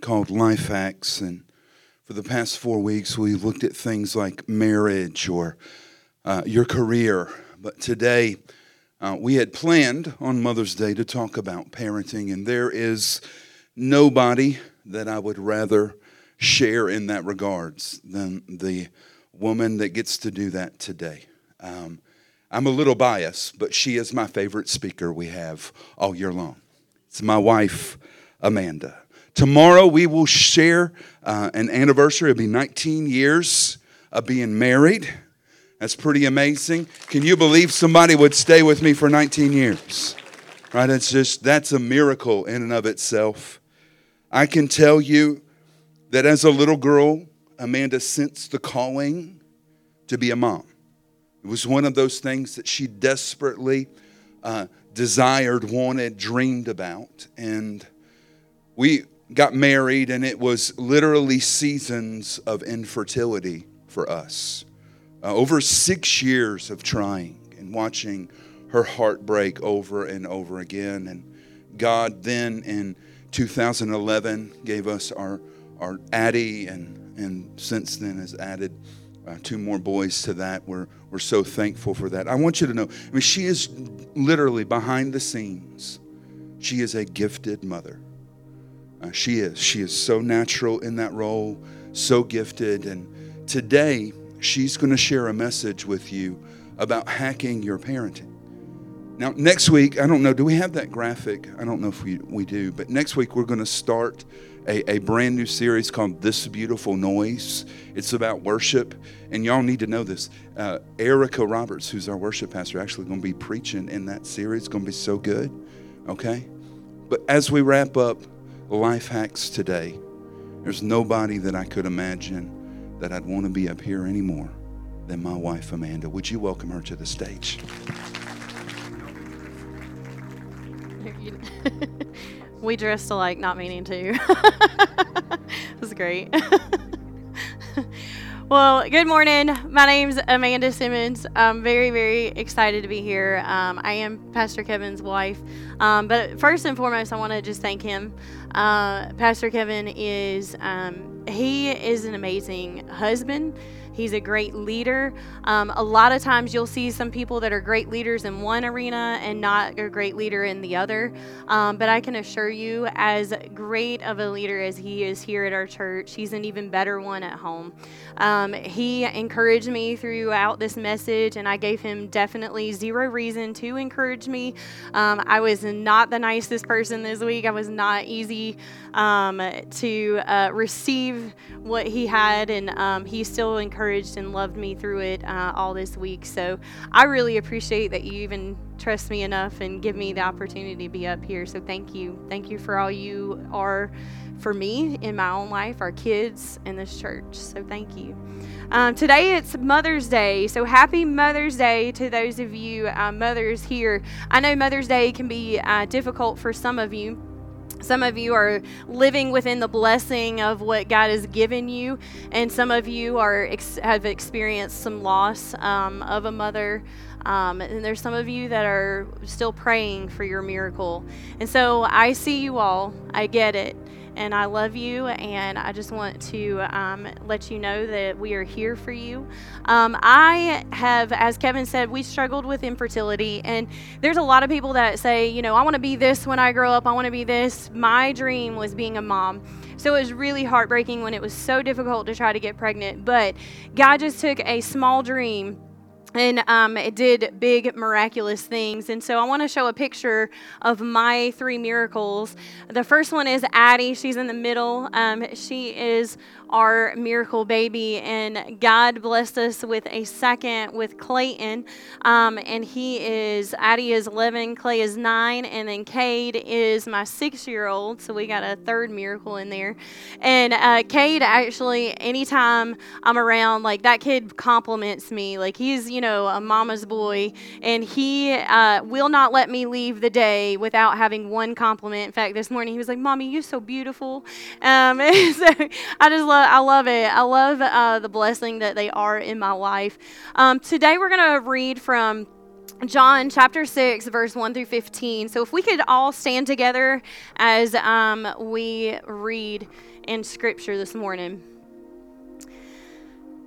called Life Hacks, and for the past four weeks, we've looked at things like marriage or uh, your career. But today, uh, we had planned on Mother's Day to talk about parenting, and there is nobody that I would rather share in that regards than the woman that gets to do that today. Um, I'm a little biased, but she is my favorite speaker we have all year long. It's my wife, Amanda. Tomorrow we will share uh, an anniversary. It'll be 19 years of being married. That's pretty amazing. Can you believe somebody would stay with me for 19 years? Right? It's just, that's a miracle in and of itself. I can tell you that as a little girl, Amanda sensed the calling to be a mom. It was one of those things that she desperately uh, desired, wanted, dreamed about. And we got married, and it was literally seasons of infertility for us. Uh, over six years of trying and watching her heart break over and over again. And God then in 2011 gave us our, our Addie, and, and since then has added uh, two more boys to that. We're, we're so thankful for that. I want you to know, I mean, she is literally behind the scenes. She is a gifted mother. Uh, she is. She is so natural in that role, so gifted. And today, she's going to share a message with you about hacking your parenting. Now, next week, I don't know, do we have that graphic? I don't know if we, we do, but next week we're going to start a, a brand new series called This Beautiful Noise. It's about worship, and y'all need to know this. Uh, Erica Roberts, who's our worship pastor, actually going to be preaching in that series. It's going to be so good, okay? But as we wrap up life hacks today, there's nobody that I could imagine that I'd want to be up here anymore than my wife, Amanda. Would you welcome her to the stage? we dressed alike, not meaning to. it was great. well, good morning. My name's Amanda Simmons. I'm very, very excited to be here. Um, I am Pastor Kevin's wife. Um, but first and foremost, I want to just thank him. Uh, Pastor Kevin is, um, he is an amazing husband. He's a great leader. Um, a lot of times you'll see some people that are great leaders in one arena and not a great leader in the other. Um, but I can assure you, as great of a leader as he is here at our church, he's an even better one at home. Um, he encouraged me throughout this message, and I gave him definitely zero reason to encourage me. Um, I was not the nicest person this week. I was not easy um, to uh, receive what he had, and um, he still encouraged and loved me through it uh, all this week. So I really appreciate that you even trust me enough and give me the opportunity to be up here. So thank you. Thank you for all you are for me in my own life, our kids, and this church. So thank you. Um, today it's Mother's Day, so happy Mother's Day to those of you uh, mothers here. I know Mother's Day can be uh, difficult for some of you. Some of you are living within the blessing of what God has given you, and some of you are have experienced some loss um, of a mother. Um, and there's some of you that are still praying for your miracle. And so I see you all. I get it and I love you. And I just want to um, let you know that we are here for you. Um, I have, as Kevin said, we struggled with infertility. And there's a lot of people that say, you know, I want to be this when I grow up, I want to be this. My dream was being a mom. So it was really heartbreaking when it was so difficult to try to get pregnant. But God just took a small dream and um, it did big miraculous things. And so I want to show a picture of my three miracles. The first one is Addie. She's in the middle. Um, she is our miracle baby. And God blessed us with a second with Clayton. Um, and he is, Addie is 11, Clay is 9, and then Cade is my six year old. So we got a third miracle in there. And uh, Cade, actually, anytime I'm around, like that kid compliments me. Like he's, you know, a mama's boy. And he uh, will not let me leave the day without having one compliment. In fact, this morning he was like, Mommy, you're so beautiful. Um, so I just love love, I love it. I love uh, the blessing that they are in my life. Um, today we're going to read from John chapter 6, verse 1 through 15. So if we could all stand together as um, we read in scripture this morning.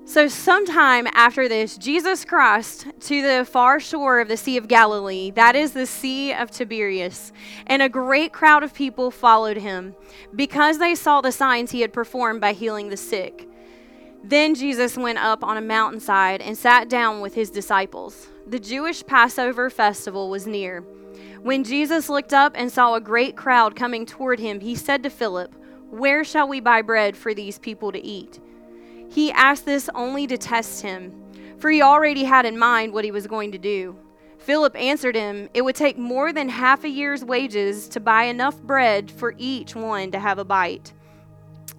So, sometime after this, Jesus crossed to the far shore of the Sea of Galilee, that is the Sea of Tiberias, and a great crowd of people followed him because they saw the signs he had performed by healing the sick. Then Jesus went up on a mountainside and sat down with his disciples. The Jewish Passover festival was near. When Jesus looked up and saw a great crowd coming toward him, he said to Philip, Where shall we buy bread for these people to eat? He asked this only to test him, for he already had in mind what he was going to do. Philip answered him, It would take more than half a year's wages to buy enough bread for each one to have a bite.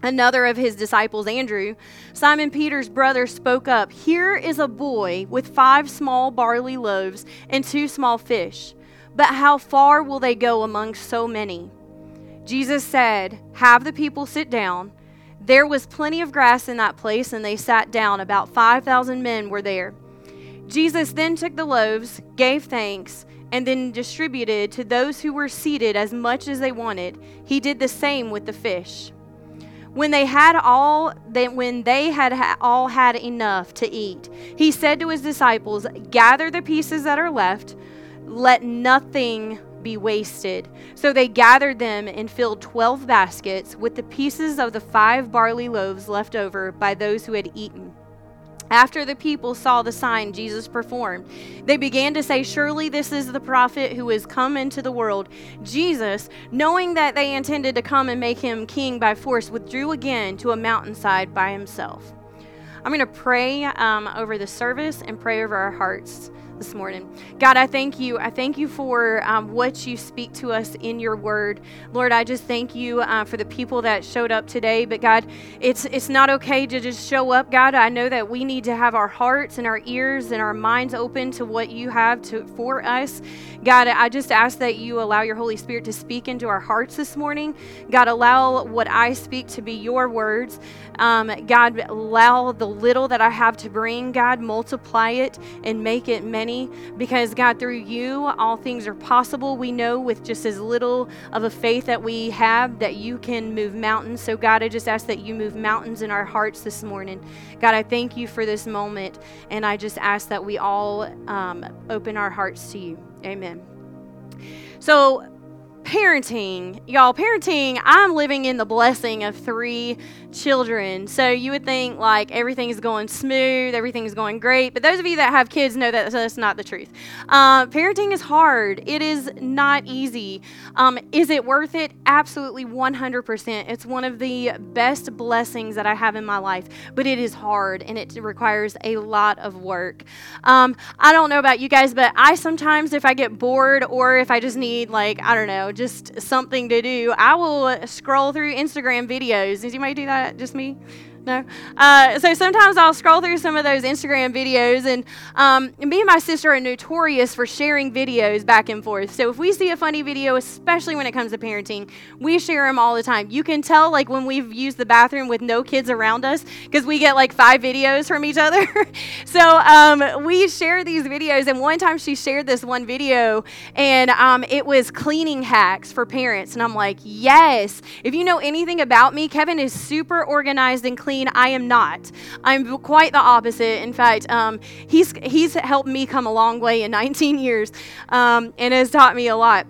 Another of his disciples, Andrew, Simon Peter's brother, spoke up Here is a boy with five small barley loaves and two small fish. But how far will they go among so many? Jesus said, Have the people sit down. There was plenty of grass in that place, and they sat down. About 5,000 men were there. Jesus then took the loaves, gave thanks, and then distributed to those who were seated as much as they wanted. He did the same with the fish. When they had all they, when they had ha- all had enough to eat, he said to his disciples, "Gather the pieces that are left, let nothing be wasted. So they gathered them and filled twelve baskets with the pieces of the five barley loaves left over by those who had eaten. After the people saw the sign Jesus performed, they began to say, Surely this is the prophet who has come into the world. Jesus, knowing that they intended to come and make him king by force, withdrew again to a mountainside by himself. I'm going to pray um, over the service and pray over our hearts this morning. God, I thank you. I thank you for um, what you speak to us in your word. Lord, I just thank you uh, for the people that showed up today. But God, it's it's not okay to just show up. God, I know that we need to have our hearts and our ears and our minds open to what you have to for us. God, I just ask that you allow your Holy Spirit to speak into our hearts this morning. God, allow what I speak to be your words. Um, God, allow the little that I have to bring, God, multiply it and make it many because, God, through you, all things are possible. We know with just as little of a faith that we have that you can move mountains. So, God, I just ask that you move mountains in our hearts this morning. God, I thank you for this moment, and I just ask that we all um, open our hearts to you. Amen. So, parenting, y'all, parenting, I'm living in the blessing of three children. So you would think like everything is going smooth, everything is going great. But those of you that have kids know that that's not the truth. Uh, parenting is hard, it is not easy. Um, is it worth it? Absolutely 100%. It's one of the best blessings that I have in my life, but it is hard and it requires a lot of work. Um, I don't know about you guys, but I sometimes, if I get bored or if I just need, like, I don't know, just something to do, I will uh, scroll through Instagram videos. Does anybody do that just me? No. Uh, so sometimes I'll scroll through some of those Instagram videos, and um, me and my sister are notorious for sharing videos back and forth. So if we see a funny video, especially when it comes to parenting, we share them all the time. You can tell, like, when we've used the bathroom with no kids around us, because we get like five videos from each other. so um, we share these videos, and one time she shared this one video, and um, it was cleaning hacks for parents. And I'm like, yes. If you know anything about me, Kevin is super organized and clean clean. I am not. I'm quite the opposite. In fact, um, he's he's helped me come a long way in 19 years, um, and has taught me a lot.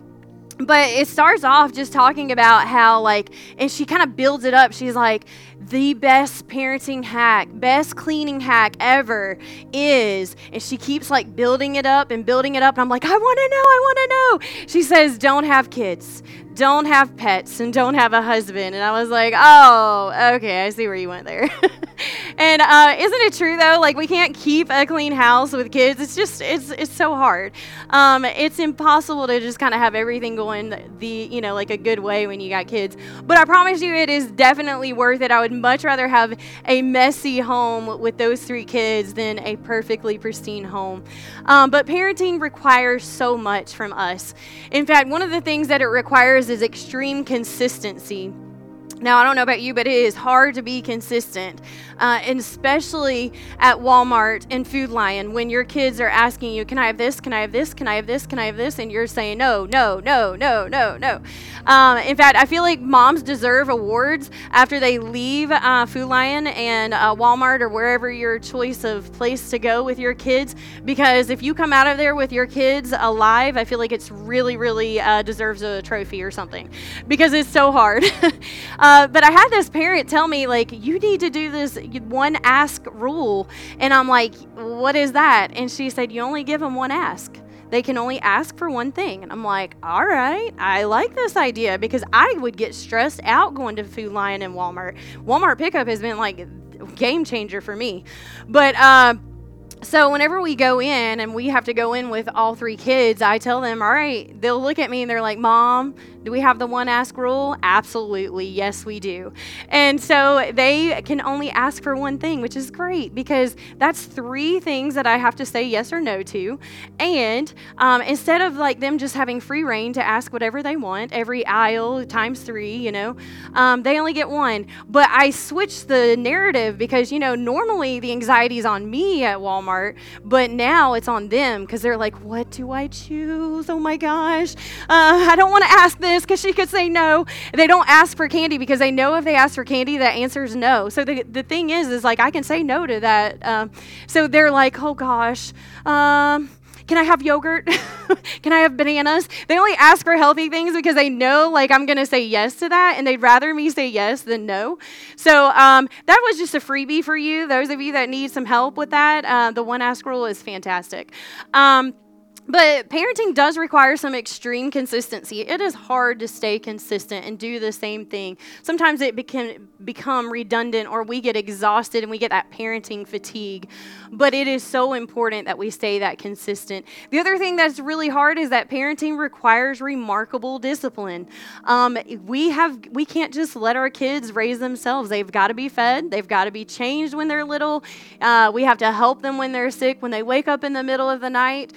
but it starts off just talking about how like and she kind of builds it up she's like the best parenting hack best cleaning hack ever is and she keeps like building it up and building it up and i'm like i want to know i want to know she says don't have kids don't have pets and don't have a husband. And I was like, oh, okay, I see where you went there. and uh, isn't it true though? Like we can't keep a clean house with kids. It's just it's it's so hard. Um, it's impossible to just kind of have everything going the you know like a good way when you got kids. But I promise you, it is definitely worth it. I would much rather have a messy home with those three kids than a perfectly pristine home. Um, but parenting requires so much from us. In fact, one of the things that it requires is extreme consistency. Now, I don't know about you, but it is hard to be consistent uh, and especially at Walmart and Food Lion when your kids are asking you, Can I have this? Can I have this? Can I have this? Can I have this? And you're saying, No, no, no, no, no, no. Um, in fact, I feel like moms deserve awards after they leave uh, Food Lion and uh, Walmart or wherever your choice of place to go with your kids because if you come out of there with your kids alive, I feel like it's really, really uh, deserves a trophy or something because it's so hard. Uh, but I had this parent tell me, like, you need to do this one ask rule. And I'm like, what is that? And she said, you only give them one ask. They can only ask for one thing. And I'm like, all right, I like this idea because I would get stressed out going to Food Lion and Walmart. Walmart pickup has been like game changer for me. But, uh, so whenever we go in and we have to go in with all three kids, I tell them, all right, they'll look at me and they're like, Mom, do we have the one ask rule? Absolutely. Yes, we do. And so they can only ask for one thing, which is great because that's three things that I have to say yes or no to. And um, instead of like them just having free reign to ask whatever they want, every aisle times three, you know, um, they only get one. But I switched the narrative because, you know, normally the anxiety is on me at Walmart, but now it's on them because they're like, what do I choose? Oh my gosh. Uh, I don't want to ask them because she could say no. They don't ask for candy because they know if they ask for candy, the answer is no. So the, the thing is, is like I can say no to that. Um, so they're like, oh gosh. Um, can I have yogurt? can I have bananas? They only ask for healthy things because they know like I'm going to say yes to that and they'd rather me say yes than no. So um, that was just a freebie for you. Those of you that need some help with that, uh, the one ask rule is fantastic. Um, but parenting does require some extreme consistency. It is hard to stay consistent and do the same thing. Sometimes it can become redundant or we get exhausted and we get that parenting fatigue. But it is so important that we stay that consistent. The other thing that's really hard is that parenting requires remarkable discipline. Um, we have we can't just let our kids raise themselves. They've got to be fed. They've got to be changed when they're little. Uh, we have to help them when they're sick. When they wake up in the middle of the night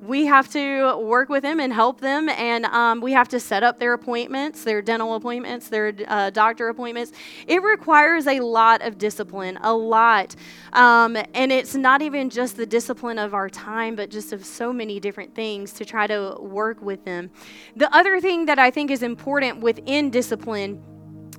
we have to work with them and help them, and um, we have to set up their appointments, their dental appointments, their uh, doctor appointments. It requires a lot of discipline, a lot. Um, and it's not even just the discipline of our time, but just of so many different things to try to work with them. The other thing that I think is important within discipline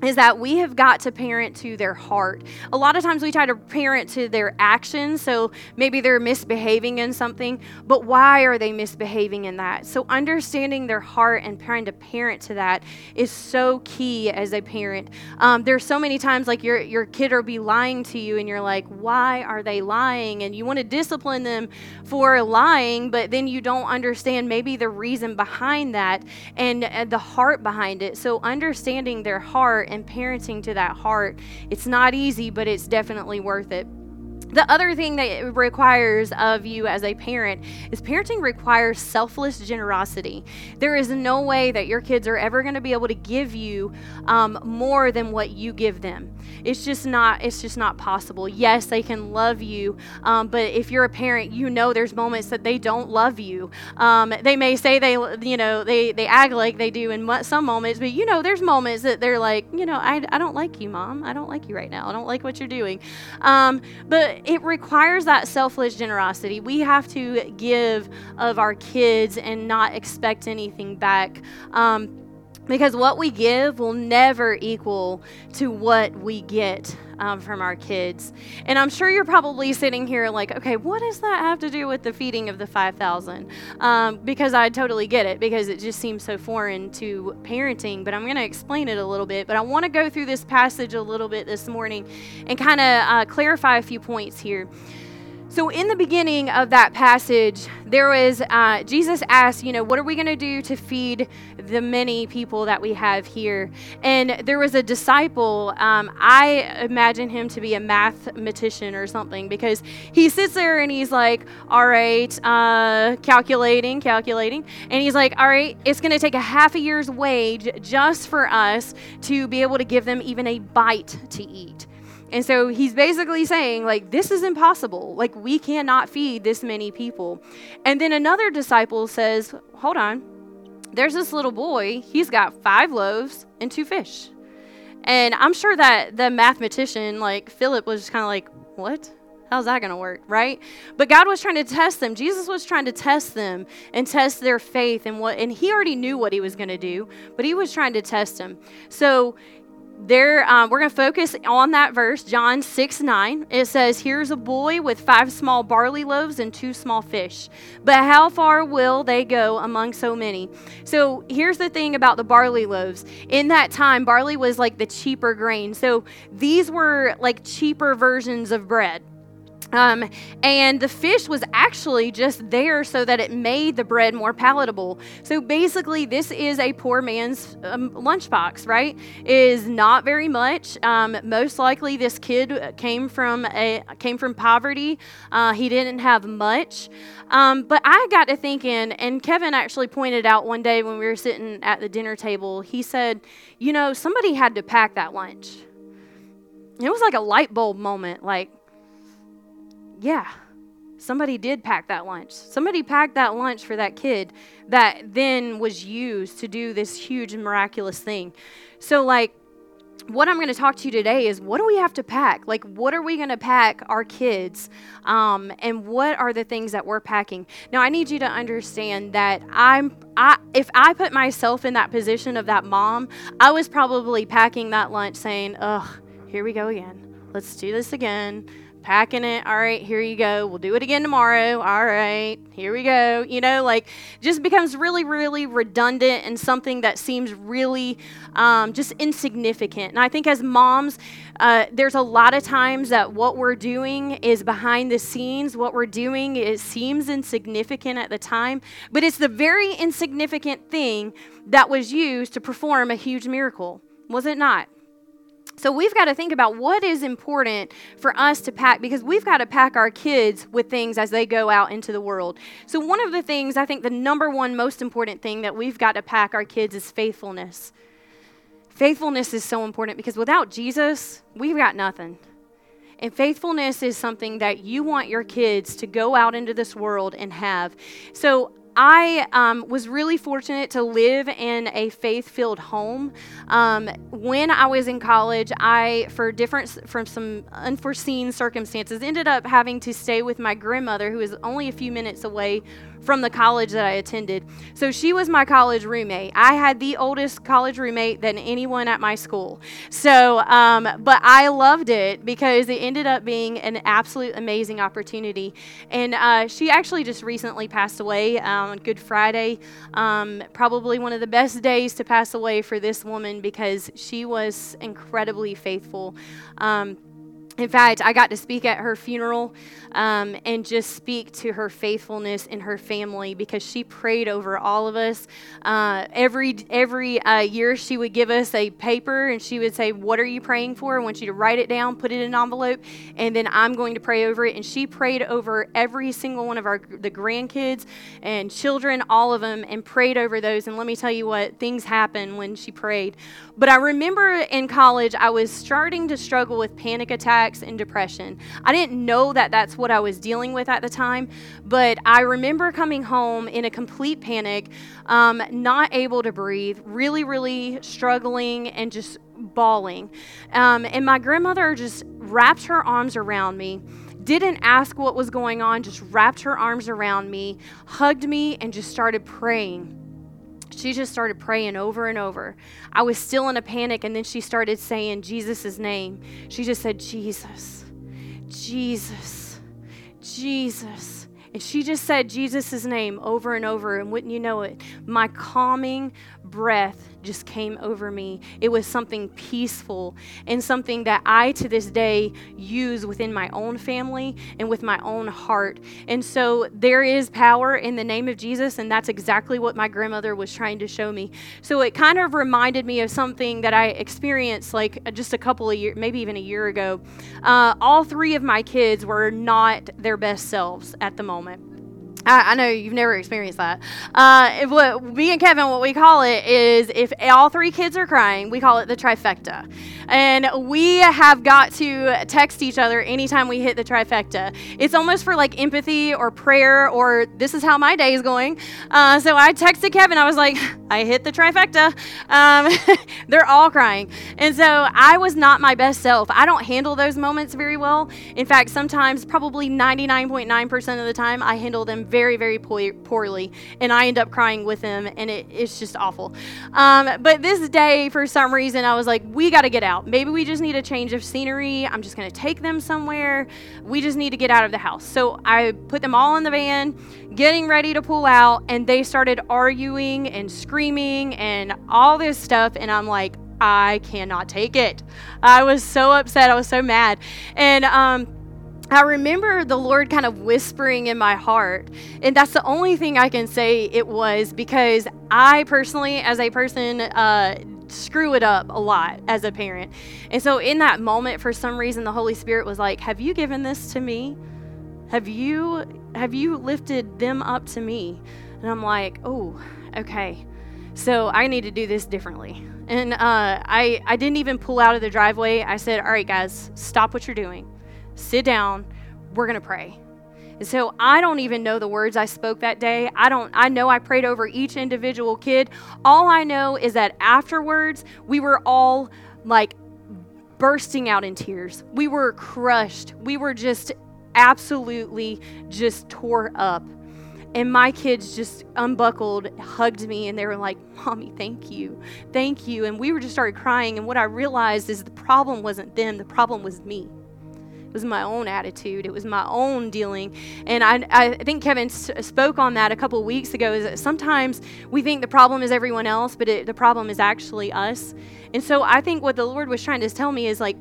is that we have got to parent to their heart. A lot of times we try to parent to their actions, so maybe they're misbehaving in something, but why are they misbehaving in that? So understanding their heart and trying to parent to that is so key as a parent. Um, there's so many times like your your kid will be lying to you, and you're like, why are they lying? And you want to discipline them for lying, but then you don't understand maybe the reason behind that and, and the heart behind it. So understanding their heart and parenting to that heart. It's not easy, but it's definitely worth it. The other thing that it requires of you as a parent is parenting requires selfless generosity. There is no way that your kids are ever going to be able to give you um, more than what you give them. It's just not. It's just not possible. Yes, they can love you, um, but if you're a parent, you know there's moments that they don't love you. Um, they may say they, you know, they they act like they do in some moments, but you know there's moments that they're like, you know, I, I don't like you, mom. I don't like you right now. I don't like what you're doing. Um, but it requires that selfless generosity. We have to give of our kids and not expect anything back. Um, because what we give will never equal to what we get um, from our kids. And I'm sure you're probably sitting here like, okay, what does that have to do with the feeding of the 5,000? Um, because I totally get it, because it just seems so foreign to parenting. But I'm going to explain it a little bit. But I want to go through this passage a little bit this morning and kind of uh, clarify a few points here. So, in the beginning of that passage, there was uh, Jesus asked, you know, what are we going to do to feed the many people that we have here? And there was a disciple. Um, I imagine him to be a mathematician or something because he sits there and he's like, all right, uh, calculating, calculating. And he's like, all right, it's going to take a half a year's wage just for us to be able to give them even a bite to eat. And so he's basically saying, like, this is impossible. Like, we cannot feed this many people. And then another disciple says, hold on, there's this little boy, he's got five loaves and two fish. And I'm sure that the mathematician, like Philip, was just kind of like, what? How's that going to work, right? But God was trying to test them. Jesus was trying to test them and test their faith and what and he already knew what he was going to do, but he was trying to test them. So there um, we're going to focus on that verse john 6 9 it says here's a boy with five small barley loaves and two small fish but how far will they go among so many? So here's the thing about the barley loaves. In that time barley was like the cheaper grain. So these were like cheaper versions of bread um, and the fish was actually just there so that it made the bread more palatable. So basically, this is a poor man's um, lunchbox, right? Is not very much. Um, most likely, this kid came from a came from poverty. Uh, he didn't have much. Um, but I got to thinking, and Kevin actually pointed out one day when we were sitting at the dinner table. He said, "You know, somebody had to pack that lunch." It was like a light bulb moment, like yeah, somebody did pack that lunch. Somebody packed that lunch for that kid that then was used to do this huge miraculous thing. So, like, what I'm going to talk to you today is what do we have to pack? Like, what are we going to pack our kids? Um, and what are the things that we're packing? Now, I need you to understand that I'm, I, if I put myself in that position of that mom, I was probably packing that lunch saying, ugh, here we go again. Let's do this again packing it. All right, here you go. We'll do it again tomorrow. All right, here we go. You know, like just becomes really, really redundant and something that seems really um, just insignificant. And I think as moms, uh, there's a lot of times that what we're doing is behind the scenes. What we're doing it seems insignificant at the time, but it's the very insignificant thing that was used to perform a huge miracle. Was it not? So we've got to think about what is important for us to pack because we've got to pack our kids with things as they go out into the world. So one of the things I think the number one most important thing that we've got to pack our kids is faithfulness. Faithfulness is so important because without Jesus, we've got nothing. And faithfulness is something that you want your kids to go out into this world and have. So I um, was really fortunate to live in a faith filled home. Um, when I was in college, I, for different, from some unforeseen circumstances, ended up having to stay with my grandmother, who was only a few minutes away from the college that I attended. So she was my college roommate. I had the oldest college roommate than anyone at my school. So, um, but I loved it because it ended up being an absolute amazing opportunity. And uh, she actually just recently passed away on Good Friday. Um, probably one of the best days to pass away for this woman because she was incredibly faithful. Um, in fact, I got to speak at her funeral um, and just speak to her faithfulness in her family because she prayed over all of us. Uh, every every uh, year, she would give us a paper and she would say, "What are you praying for?" I want you to write it down, put it in an envelope, and then I'm going to pray over it. And she prayed over every single one of our the grandkids and children, all of them, and prayed over those. And let me tell you what things happened when she prayed. But I remember in college, I was starting to struggle with panic attacks and depression. I didn't know that that's what I was dealing with at the time, but I remember coming home in a complete panic, um, not able to breathe, really, really struggling, and just bawling. Um, and my grandmother just wrapped her arms around me didn't ask what was going on, just wrapped her arms around me, hugged me, and just started praying. She just started praying over and over. I was still in a panic, and then she started saying Jesus' name. She just said, Jesus, Jesus, Jesus. And she just said Jesus' name over and over, and wouldn't you know it, my calming breath just came over me. It was something peaceful and something that I to this day use within my own family and with my own heart. And so there is power in the name of Jesus, and that's exactly what my grandmother was trying to show me. So it kind of reminded me of something that I experienced like just a couple of years, maybe even a year ago. Uh, all three of my kids were not their best selves at the moment. I, I, know you've never experienced that. Uh, what me and Kevin, what we call it is if all three kids are crying, we call it the trifecta. And we have got to text each other anytime we hit the trifecta. It's almost for like empathy or prayer or this is how my day is going. Uh, so I texted Kevin. I was like, I hit the trifecta. Um, they're all crying. And so I was not my best self. I don't handle those moments very well. In fact, sometimes, probably 99.9% of the time, I handle them very, very poorly, and I end up crying with him, and it, it's just awful. Um, but this day, for some reason, I was like, we got to get out. Maybe we just need a change of scenery. I'm just going to take them somewhere. We just need to get out of the house. So I put them all in the van, getting ready to pull out, and they started arguing and screaming and all this stuff, and I'm like, I cannot take it. I was so upset. I was so mad. And, um, I remember the Lord kind of whispering in my heart. And that's the only thing I can say it was because I personally, as a person, uh, screw it up a lot as a parent. And so in that moment, for some reason, the Holy Spirit was like, Have you given this to me? Have you have you lifted them up to me? And I'm like, oh, okay. So I need to do this differently. And uh, I, I didn't even pull out of the driveway. I said, all right, guys, stop what you're doing sit down, we're going to pray. And so I don't even know the words I spoke that day. I don't I know I prayed over each individual kid. All I know is that afterwards we were all like bursting out in tears. We were crushed. We were just absolutely just tore up. And my kids just unbuckled, hugged me, and they were like, Mommy, thank you. Thank you. And we were just started crying. And what I realized is the problem wasn't them, the problem was me. It was my own attitude. It was my own dealing. And I, I think Kevin spoke on that a couple weeks ago is that sometimes we think the problem is everyone else, but it, the problem is actually us. And so I think what the Lord was trying to tell me is like,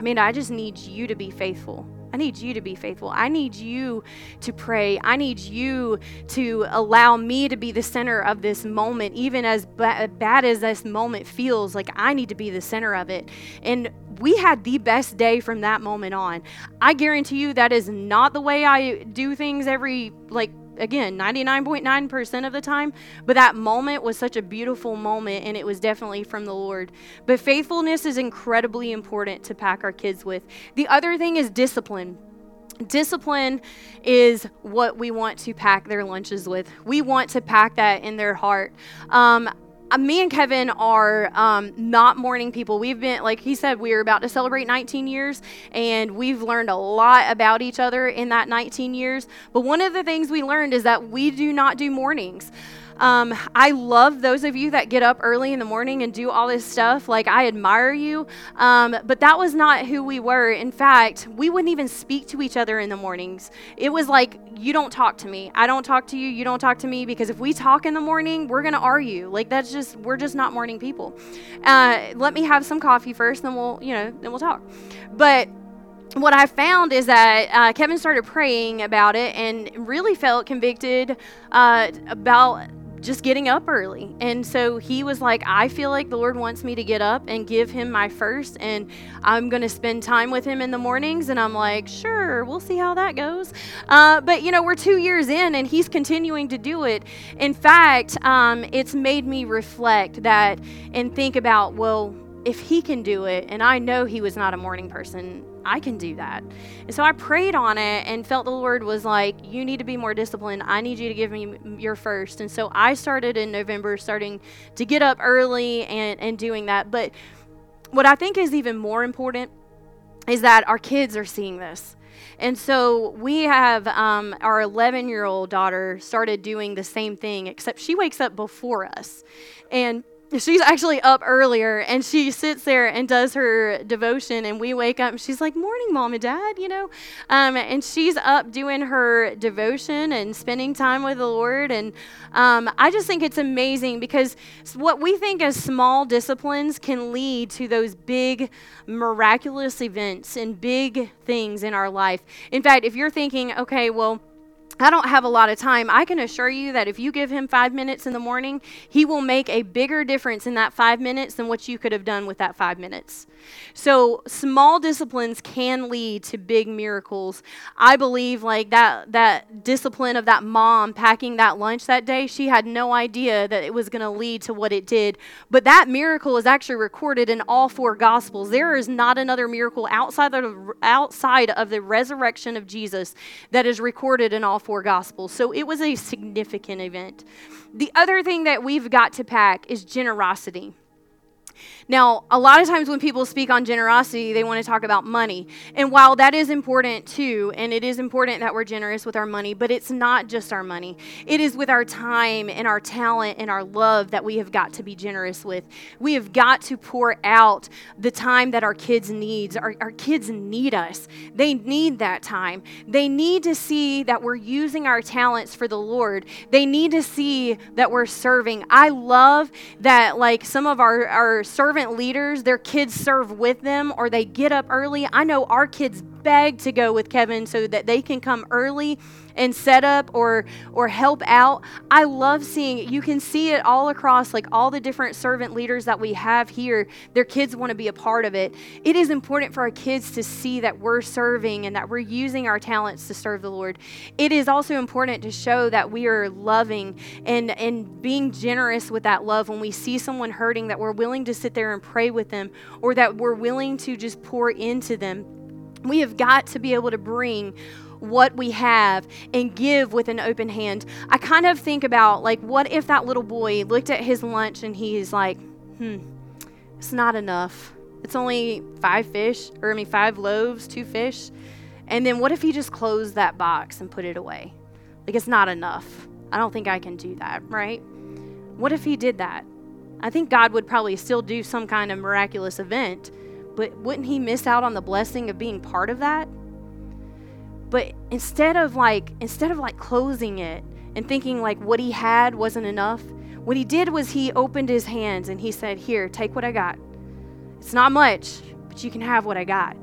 man, I just need you to be faithful. I need you to be faithful. I need you to pray. I need you to allow me to be the center of this moment, even as ba- bad as this moment feels. Like I need to be the center of it. And we had the best day from that moment on. I guarantee you that is not the way I do things every, like, again, 99.9% of the time. But that moment was such a beautiful moment, and it was definitely from the Lord. But faithfulness is incredibly important to pack our kids with. The other thing is discipline. Discipline is what we want to pack their lunches with. We want to pack that in their heart. Um, uh, me and Kevin are um, not morning people. We've been, like he said, we are about to celebrate 19 years, and we've learned a lot about each other in that 19 years. But one of the things we learned is that we do not do mornings. Um, I love those of you that get up early in the morning and do all this stuff. Like, I admire you. Um, but that was not who we were. In fact, we wouldn't even speak to each other in the mornings. It was like, you don't talk to me. I don't talk to you. You don't talk to me. Because if we talk in the morning, we're going to argue. Like, that's just, we're just not morning people. Uh, let me have some coffee first, then we'll, you know, then we'll talk. But, what I found is that uh, Kevin started praying about it and really felt convicted uh, about just getting up early. And so he was like, I feel like the Lord wants me to get up and give him my first, and I'm going to spend time with him in the mornings. And I'm like, sure, we'll see how that goes. Uh, but, you know, we're two years in, and he's continuing to do it. In fact, um, it's made me reflect that and think about, well, if he can do it, and I know he was not a morning person, I can do that. And so I prayed on it and felt the Lord was like, You need to be more disciplined. I need you to give me your first. And so I started in November, starting to get up early and, and doing that. But what I think is even more important is that our kids are seeing this. And so we have um, our 11 year old daughter started doing the same thing, except she wakes up before us. And she's actually up earlier and she sits there and does her devotion and we wake up and she's like morning mom and dad you know? Um, and she's up doing her devotion and spending time with the lord and um, i just think it's amazing because what we think as small disciplines can lead to those big miraculous events and big things in our life. In fact if you're thinking okay well I don't have a lot of time. I can assure you that if you give him five minutes in the morning, he will make a bigger difference in that five minutes than what you could have done with that five minutes. So small disciplines can lead to big miracles. I believe like that that discipline of that mom packing that lunch that day, she had no idea that it was going to lead to what it did. But that miracle is actually recorded in all four gospels. There is not another miracle outside of outside of the resurrection of Jesus that is recorded in all four Gospels. So it was a significant event. The other thing that we've got to pack is generosity. Now, a lot of times when people speak on generosity, they want to talk about money. And while that is important too, and it is important that we're generous with our money, but it's not just our money. It is with our time and our talent and our love that we have got to be generous with. We have got to pour out the time that our kids needs. Our, our kids need us. They need that time. They need to see that we're using our talents for the Lord. They need to see that we're serving. I love that like some of our, our servant leaders, their kids serve with them or they get up early. I know our kids beg to go with Kevin so that they can come early and set up or or help out. I love seeing. You can see it all across like all the different servant leaders that we have here. Their kids want to be a part of it. It is important for our kids to see that we're serving and that we're using our talents to serve the Lord. It is also important to show that we are loving and and being generous with that love when we see someone hurting that we're willing to sit there and pray with them or that we're willing to just pour into them. We have got to be able to bring what we have and give with an open hand. I kind of think about like, what if that little boy looked at his lunch and he's like, hmm, it's not enough. It's only five fish, or I mean, five loaves, two fish. And then what if he just closed that box and put it away? Like, it's not enough. I don't think I can do that, right? What if he did that? I think God would probably still do some kind of miraculous event, but wouldn't he miss out on the blessing of being part of that? But instead of like instead of like closing it and thinking like what he had wasn't enough, what he did was he opened his hands and he said, "Here, take what I got. It's not much, but you can have what I got."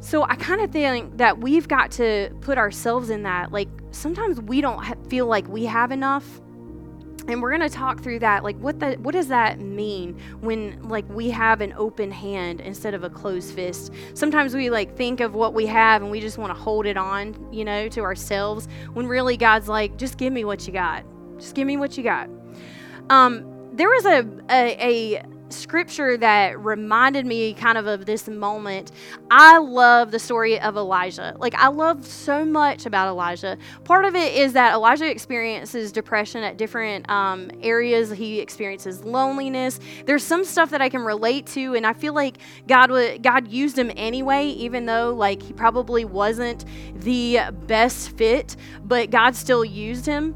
So I kind of think that we've got to put ourselves in that. Like sometimes we don't ha- feel like we have enough, and we're going to talk through that like what the what does that mean when like we have an open hand instead of a closed fist? Sometimes we like think of what we have and we just want to hold it on you know to ourselves when really god's like just give me what you got. Just give me what you got. Um there was a, a, a scripture that reminded me kind of of this moment. I love the story of Elijah. Like, I love so much about Elijah. Part of it is that Elijah experiences depression at different um, areas, he experiences loneliness. There's some stuff that I can relate to, and I feel like God, would, God used him anyway, even though, like, he probably wasn't the best fit, but God still used him.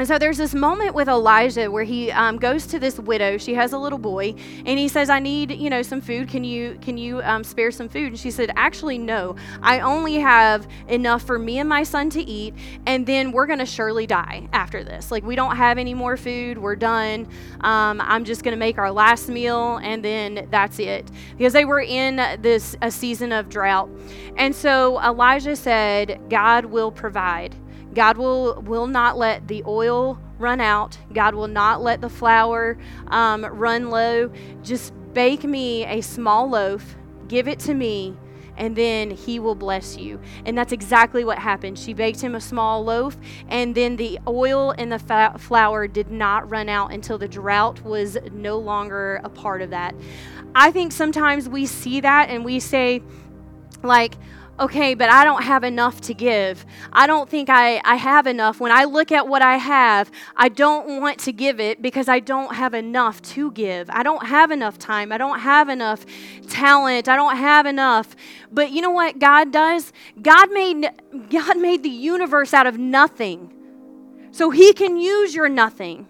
And so there's this moment with Elijah where he um, goes to this widow. She has a little boy, and he says, "I need, you know, some food. Can you, can you um, spare some food?" And she said, "Actually, no. I only have enough for me and my son to eat, and then we're gonna surely die after this. Like we don't have any more food. We're done. Um, I'm just gonna make our last meal, and then that's it." Because they were in this a season of drought, and so Elijah said, "God will provide." God will, will not let the oil run out. God will not let the flour um, run low. Just bake me a small loaf, give it to me, and then he will bless you. And that's exactly what happened. She baked him a small loaf, and then the oil and the flour did not run out until the drought was no longer a part of that. I think sometimes we see that and we say, like, okay, but I don't have enough to give. I don't think I, I have enough. When I look at what I have, I don't want to give it because I don't have enough to give. I don't have enough time. I don't have enough talent. I don't have enough. But you know what God does? God made, God made the universe out of nothing. So he can use your nothing.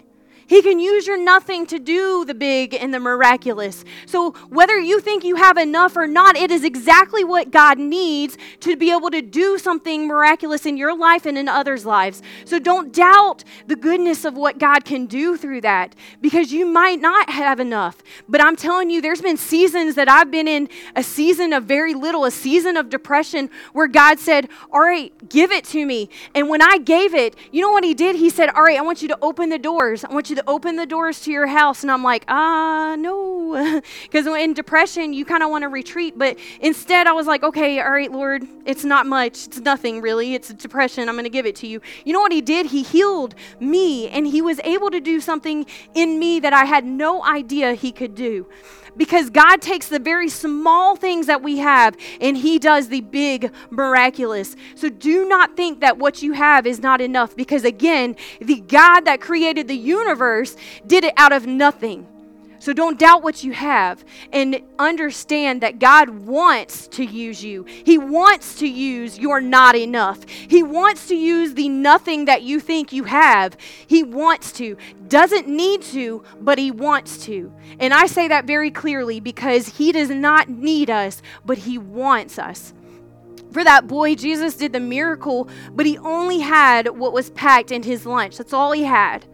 He can use your nothing to do the big and the miraculous. So, whether you think you have enough or not, it is exactly what God needs to be able to do something miraculous in your life and in others' lives. So, don't doubt the goodness of what God can do through that because you might not have enough. But I'm telling you, there's been seasons that I've been in a season of very little, a season of depression where God said, All right, give it to me. And when I gave it, you know what He did? He said, All right, I want you to open the doors. I want you to open the doors to your house. And I'm like, ah, uh, no. Because in depression, you kind of want to retreat. But instead, I was like, okay, all right, Lord, it's not much. It's nothing really. It's depression. I'm going to give it to you. You know what he did? He healed me, and he was able to do something in me that I had no idea he could do because God takes the very small things that we have and He does the big miraculous. So do not think that what you have is not enough because, again, the God that created the universe did it out of nothing. So don't doubt what you have and understand that God wants to use you. He wants to use your not enough. He wants to use the nothing that you think you have. He wants to. Doesn't need to, but He wants to. And I say that very clearly because He does not need us, but He wants us for that boy, Jesus did the miracle, but he only had what was packed in his lunch. That's all he had.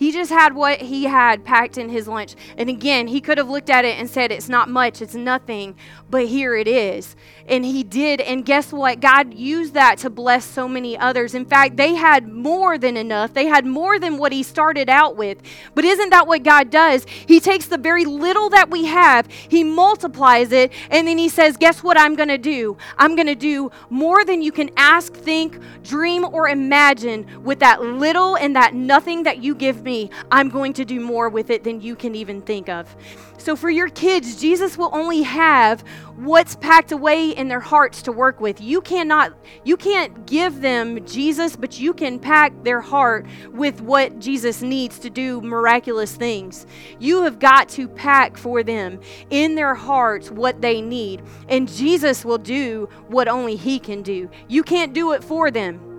He just had what he had packed in his lunch. And again, he could have looked at it and said, It's not much, it's nothing, but here it is. And he did. And guess what? God used that to bless so many others. In fact, they had more than enough, they had more than what he started out with. But isn't that what God does? He takes the very little that we have, he multiplies it, and then he says, Guess what I'm going to do? I'm going to do more than you can ask, think, dream, or imagine with that little and that nothing that you give me I'm going to do more with it than you can even think of. So for your kids, Jesus will only have what's packed away in their hearts to work with. You cannot you can't give them Jesus, but you can pack their heart with what Jesus needs to do miraculous things. You have got to pack for them in their hearts what they need, and Jesus will do what only he can do. You can't do it for them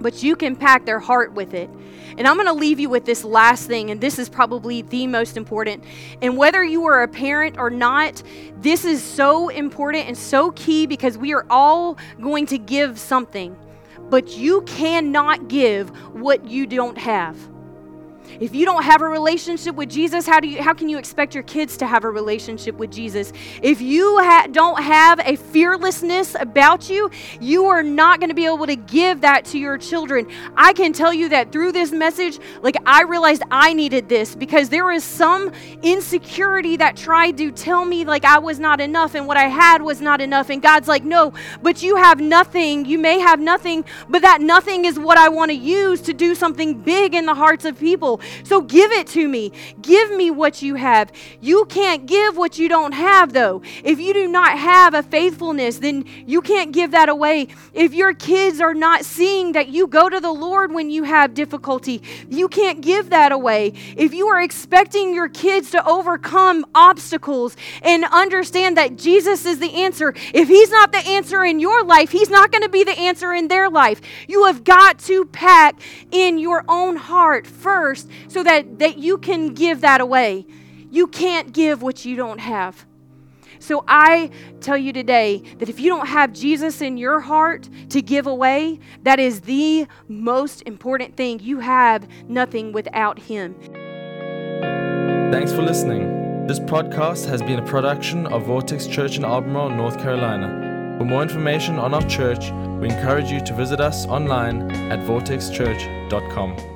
but you can pack their heart with it. And I'm going to leave you with this last thing, and this is probably the most important. And whether you are a parent or not, this is so important and so key because we are all going to give something, but you cannot give what you don't have. If you don't have a relationship with Jesus, how do you how can you expect your kids to have a relationship with Jesus? If you ha- don't have a fearlessness about you, you are not going to be able to give that to your children. I can tell you that through this message, like I realized I needed this because there was some insecurity that tried to tell me like I was not enough and what I had was not enough and God's like, "No, but you have nothing. You may have nothing, but that nothing is what I want to use to do something big in the hearts of people." So give it to me. Give me what you have. You can't give what you don't have, though. If you do not have a faithfulness, then you can't give that away. If your kids are not seeing that you go to the Lord when you have difficulty, you can't give that away. If you are expecting your kids to overcome obstacles and understand that Jesus is the answer, if He's not the answer in your life, He's not going to be the answer in their life. You have got to pack in your own heart first so that, that you can give that away. You can't give what you don't have. So I tell you today that if you don't have Jesus in your heart to give away, that is the most important thing. You have nothing without Him. Thanks for listening. This podcast has been a production of Vortex Church in Albemarle, North Carolina. For more information on our church, we encourage you to visit us online at vortexchurch.com.